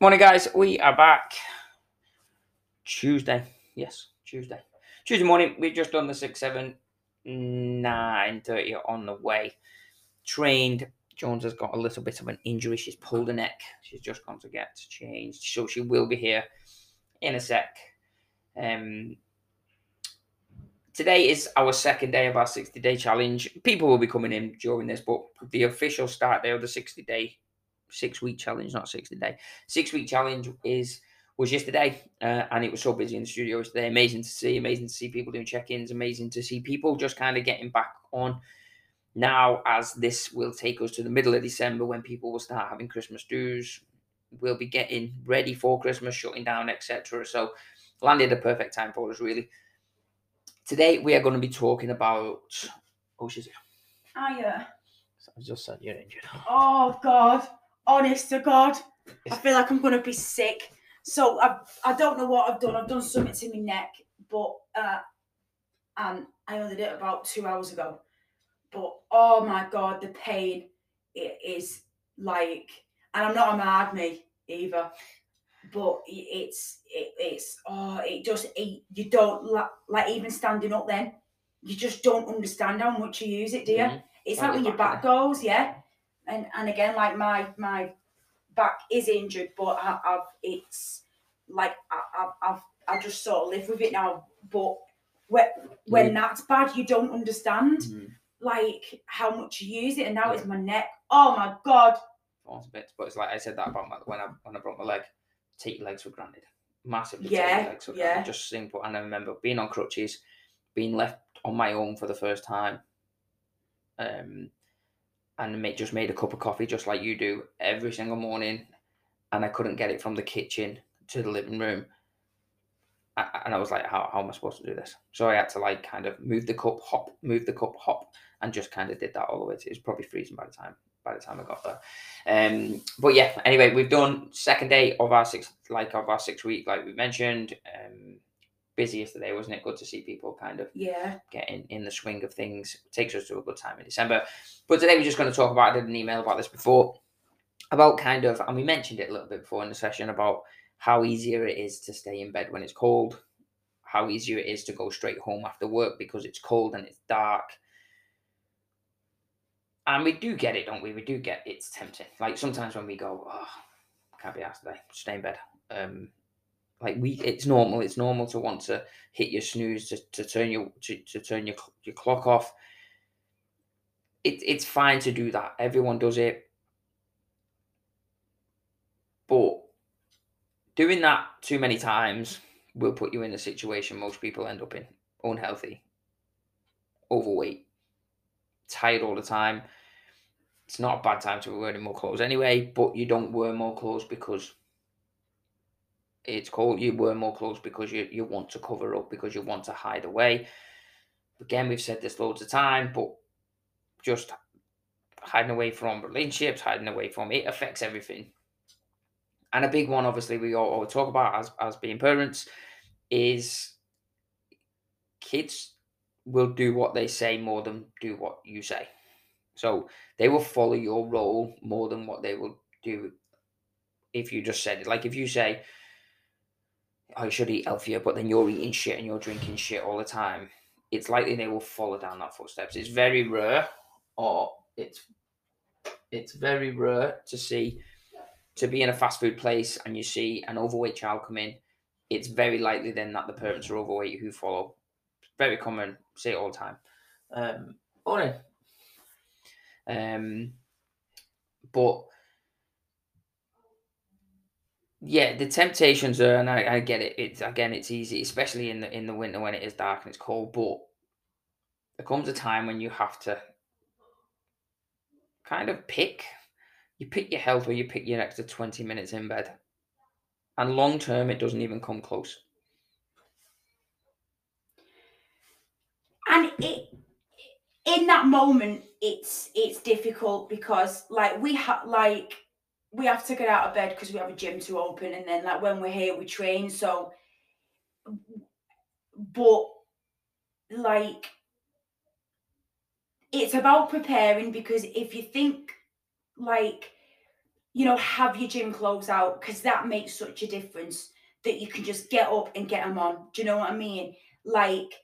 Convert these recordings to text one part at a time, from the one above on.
Morning, guys. We are back Tuesday. Yes, Tuesday. Tuesday morning. We've just done the six, seven, nine thirty on the way. Trained. Jones has got a little bit of an injury. She's pulled a neck. She's just gone to get changed, so she will be here in a sec. Um, today is our second day of our 60 day challenge. People will be coming in during this, but the official start day of the 60 day, six week challenge, not 60 day, six week challenge is was yesterday, uh, and it was so busy in the studio today. Amazing to see, amazing to see people doing check ins, amazing to see people just kind of getting back on now, as this will take us to the middle of December when people will start having Christmas dues, we'll be getting ready for Christmas, shutting down, etc. So, landed a perfect time for us, really. Today, we are going to be talking about. Oh, she's here. Hiya. I just said you're injured. Oh God. Honest to God. I feel like I'm gonna be sick. So I I don't know what I've done. I've done something to my neck, but uh and I only did it about two hours ago. But oh my god, the pain it is like and I'm not a mad me either. But it's it, it's oh it just it, you don't like, like even standing up then you just don't understand how much you use it, do you? Mhm. It's like when your back goes, yeah. And and again, like my my back is injured, but I, I've it's like I, I've, I've I just sort of live with it now. But when when Live. that's bad, you don't understand Mhm. like how much you use it, and now it's my neck. Oh my god! Falls a bit, but it's like I said that about my, when I when I broke my leg. Take your legs for granted. Massively Yeah, your legs for yeah. Just simple. And I remember being on crutches, being left on my own for the first time. Um, and mate just made a cup of coffee just like you do every single morning, and I couldn't get it from the kitchen to the living room. A- And I was like, how, how am I supposed to do this? So I had to like kind of move the cup, hop, move the cup, hop, and just kind of did that all the way. To, it was probably freezing by the time by the time I got there. Um, but yeah, anyway, we've done second day of our six like of our six week, like we mentioned. Um, busy yesterday, wasn't it? Good to see people kind of Yeah, getting in the swing of things. takes us to a good time in December. But today we're just going to talk about. I did an email about this before about kind of, and we mentioned it a little bit before in the session about how easier it is to stay in bed when it's cold, how easier it is to go straight home after work because it's cold and it's dark. And we do get it, don't we? We do get it's tempting. Like sometimes when we go, oh, can't be asked today, stay in bed. Um, like we, it's normal. It's normal to want to hit your snooze to, to turn your to, to turn your your clock off. It, it's fine to do that. Everyone does it. But doing that too many times will put you in a situation most people end up in unhealthy, overweight, tired all the time. It's not a bad time to be wearing more clothes anyway, but you don't wear more clothes because it's called You wear more clothes because you, you want to cover up, because you want to hide away. Again, we've said this loads of time, but just hiding away from relationships, hiding away from it affects everything. And a big one, obviously, we all, all talk about as, as being parents is kids will do what they say more than do what you say. So they will follow your role more than what they will do if you just said it. Like if you say, "Oh, you should eat healthier," but then you're eating shit and you're drinking shit all the time, it's likely they will follow down that footsteps. It's very rare, or it's it's very rare to see to be in a fast food place and you see an overweight child come in. It's very likely then that the parents are overweight who follow. Very common, see it all the time. Um. Um, but yeah, the temptations are, and I, I get it. It's again, it's easy, especially in the in the winter when it is dark and it's cold. But there comes a time when you have to kind of pick. You pick your health, or you pick your extra twenty minutes in bed. And long term, it doesn't even come close. and it in that moment it's it's difficult because like we have like we have to get out of bed because we have a gym to open and then like when we're here we train so but like it's about preparing because if you think like you know, have your gym clothes out because that makes such a difference that you can just get up and get them on. Do you know what I mean? Like,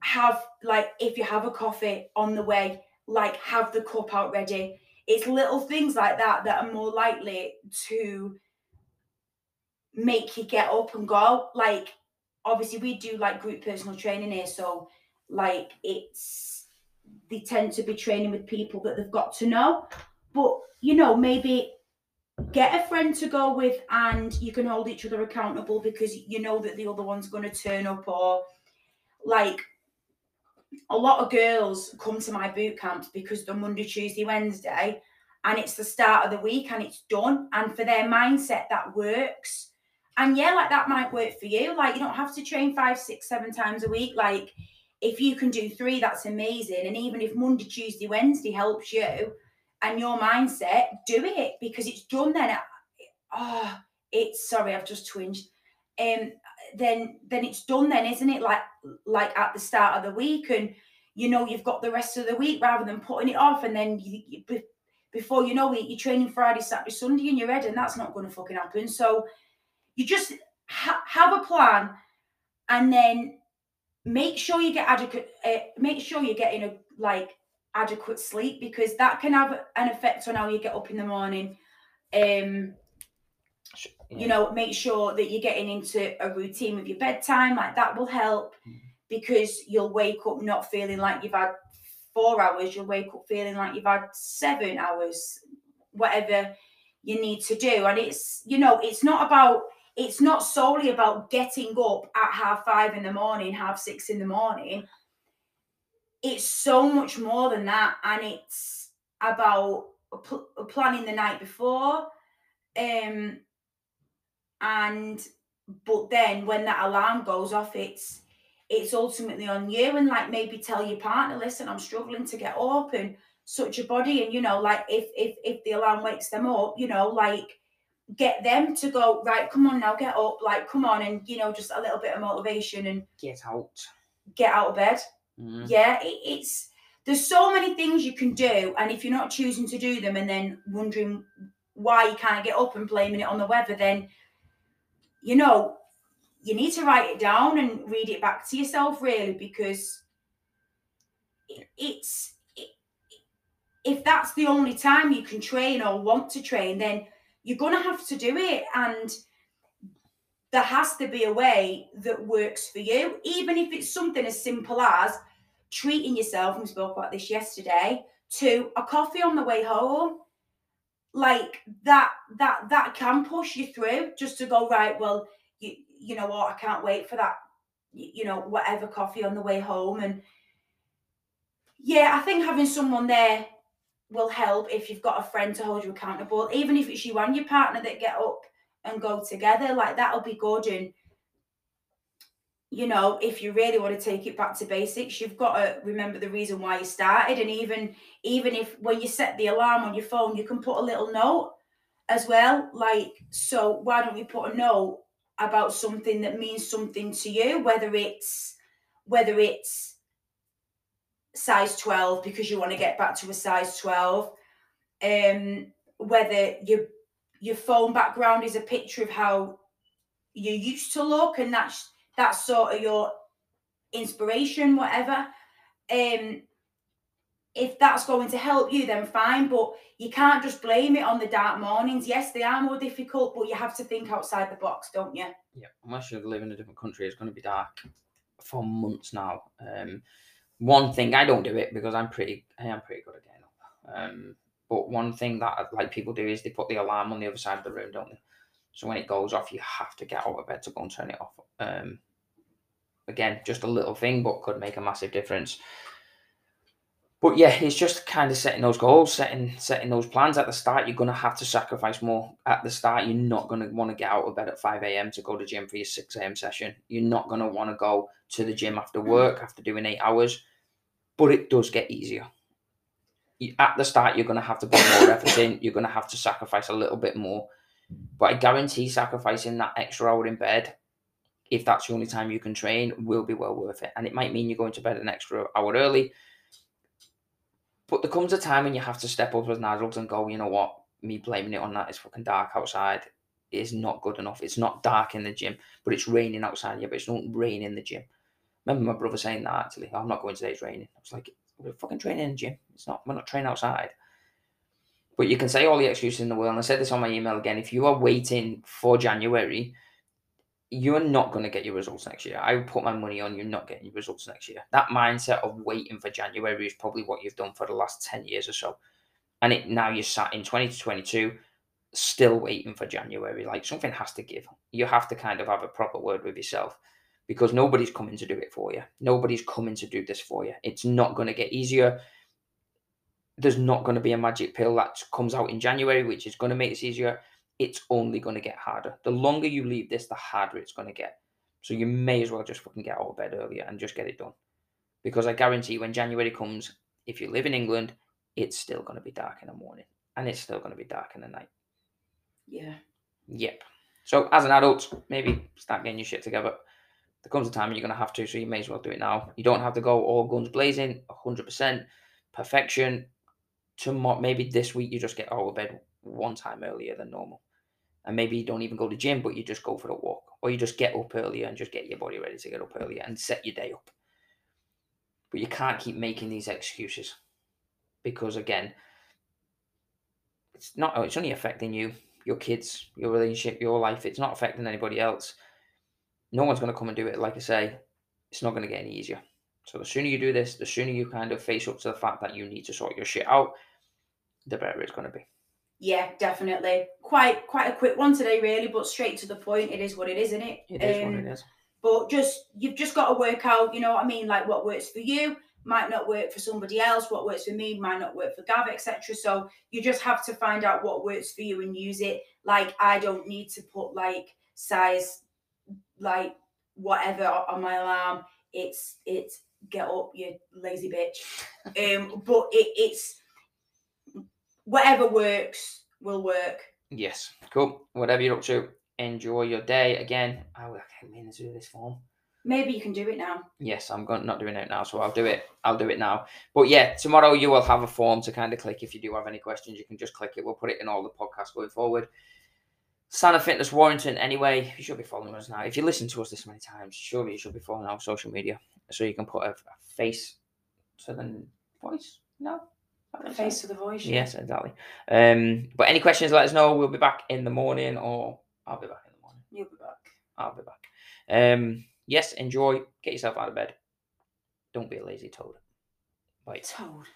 have like if you have a coffee on the way, like have the cup out ready. It's little things like that that are more likely to make you get up and go. Like, obviously, we do like group personal training here, so like it's they tend to be training with people that they've got to know. But you know, maybe get a friend to go with and you can hold each other accountable because you know that the other one's going to turn up or like a lot of girls come to my boot camps because they're Monday, Tuesday, Wednesday, and it's the start of the week and it's done. And for their mindset, that works. And yeah, like that might work for you. Like you don't have to train five, six, seven times a week. Like if you can do three, that's amazing. And even if Monday, Tuesday, Wednesday helps you and your mindset, do it because it's done then. Oh, it's sorry, I've just twinged. Um, then then it's done then, isn't it? Like like at the start of the week, and you know you've got the rest of the week rather than putting it off, and then you, you before you know it, you're training Friday, Saturday, Sunday in your head, and that's not going to fucking happen. So you just ha- have a plan, and then make sure you get adequate. Uh, make sure you're getting a like adequate sleep because that can have an effect on how you get up in the morning. Um, you know, make sure that you're getting into a routine with your bedtime. Like that will help mm. because you'll wake up not feeling like you've had four hours. You'll wake up feeling like you've had seven hours, whatever you need to do. And it's, you know, it's not about it's not solely about getting up at half five in the morning, half six in the morning. It's so much more than that. And it's about pl- planning the night before. Um, and but then when that alarm goes off, it's it's ultimately on you and like maybe tell your partner, listen, I'm struggling to get up and such a body. And you know, like if if if the alarm wakes them up, you know, like get them to go right come on now get up like come on and you know just a little bit of motivation and get out get out of bed mm. yeah it, it's there's so many things you can do and if you're not choosing to do them and then wondering why you can't get up and blaming it on the weather then you know you need to write it down and read it back to yourself really because it, it's it, if that's the only time you can train or want to train then you're going to have to do it. And there has to be a way that works for you, even if it's something as simple as treating yourself. And we spoke about this yesterday to a coffee on the way home. Like that, that, that can push you through just to go, right, well, you, you know what, I can't wait for that, you know, whatever coffee on the way home. And yeah, I think having someone there will help if you've got a friend to hold you accountable, even if it's you and your partner that get up and go together, like that'll be good. And you know, if you really want to take it back to basics, you've got to remember the reason why you started. And even even if when you set the alarm on your phone, you can put a little note as well. Like, so why don't we put a note about something that means something to you, whether it's whether it's size 12 because you want to get back to a size 12 um whether your your phone background is a picture of how you used to look and that's that's sort of your inspiration whatever um if that's going to help you then fine but you can't just blame it on the dark mornings yes they are more difficult but you have to think outside the box don't you yeah unless you live in a different country it's going to be dark for months now um one thing I don't do it because I'm pretty I am pretty good at getting up. Um, but one thing that like people do is they put the alarm on the other side of the room, don't they? So when it goes off, you have to get out of bed to go and turn it off. Um, again, just a little thing, but could make a massive difference. But yeah, it's just kind of setting those goals, setting setting those plans at the start. You're gonna have to sacrifice more at the start. You're not gonna want to get out of bed at five a.m. to go to gym for your six a.m. session. You're not gonna want to go to the gym after mm. work after doing eight hours but it does get easier. At the start, you're going to have to put more effort in. You're going to have to sacrifice a little bit more. But I guarantee sacrificing that extra hour in bed, if that's the only time you can train, will be well worth it. And it might mean you're going to bed an extra hour early. But there comes a time when you have to step up as an adult and go, you know what? me blaming it on that it's fucking dark outside is not good enough. It's not dark in the gym, but it's raining outside. Yeah, but it's not rain in the gym. Remember my brother saying that actually. Oh, I'm not going today, it's raining. I was like, we're fucking training in the gym. It's not we're not training outside. But you can say all the excuses in the world. And I said this on my email again. If you are waiting for January, you're not going to get your results next year. I would put my money on you're not getting your results next year. That mindset of waiting for January is probably what you've done for the last 10 years or so. And it now you're sat in 2022 still waiting for January. Like something has to give. You have to kind of have a proper word with yourself because nobody's coming to do it for you. Nobody's coming to do this for you. It's not going to get easier. There's not going to be a magic pill that comes out in January, which is going to make this easier it's only going to get harder. The longer you leave this, the harder it's going to get. So you may as well just fucking get out of bed earlier and just get it done. Because I guarantee when January comes, if you live in England, it's still going to be dark in the morning and it's still going to be dark in the night. Yeah. Yep. So as an adult, maybe start getting your shit together. There comes a time you're going to have to, so you may as well do it now. You don't have to go all guns blazing, 100% perfection. Tomorrow, maybe this week you just get out of bed one time earlier than normal and maybe you don't even go to gym, but you just go for a walk, or you just get up earlier and just get your body ready to get up earlier and set your day up. But you can't keep making these excuses because again, it's not. It's only affecting you, your kids, your relationship, your life. It's not affecting anybody else. No one's going to come and do it. Like I say, it's not going to get any easier. So the sooner you do this, the sooner you kind of face up to the fact that you need to sort your shit out, the better it's going to be. Yeah, definitely. Quite quite a quick one today, really, but straight to the point. It is what it is, isn't it? It is um, what it is. But just you've just got to work out, you know what I mean, like what works for you might not work for somebody else. What works for me might not work for Gav, etc. So you just have to find out what works for you and use it. Like I don't need to put like size, like whatever on my alarm. It's it's get up, you lazy bitch. um, but it, it's whatever works will work. Yes, cool. Whatever you're up to, enjoy your day. Again, I can't mean to do this form. Maybe you can do it now. Yes, I'm going, not doing it now, so I'll do it. I'll do it now. But yeah, tomorrow you will have a form to kind of click. If you do have any questions, you can just click it. We'll put it in all the podcasts going forward. Santa Fitness Warrington. Anyway, you should be following us now. If you listen to us this many times, surely you should be following our social media so you can put a, a face to the voice. No, the face of the voice. Yes, exactly. Um, but any questions, let us know. We'll be back in the morning, or I'll be back in the morning. You'll be back. I'll be back. Um, yes, enjoy. Get yourself out of bed. Don't be a lazy toad. Bye. Toad.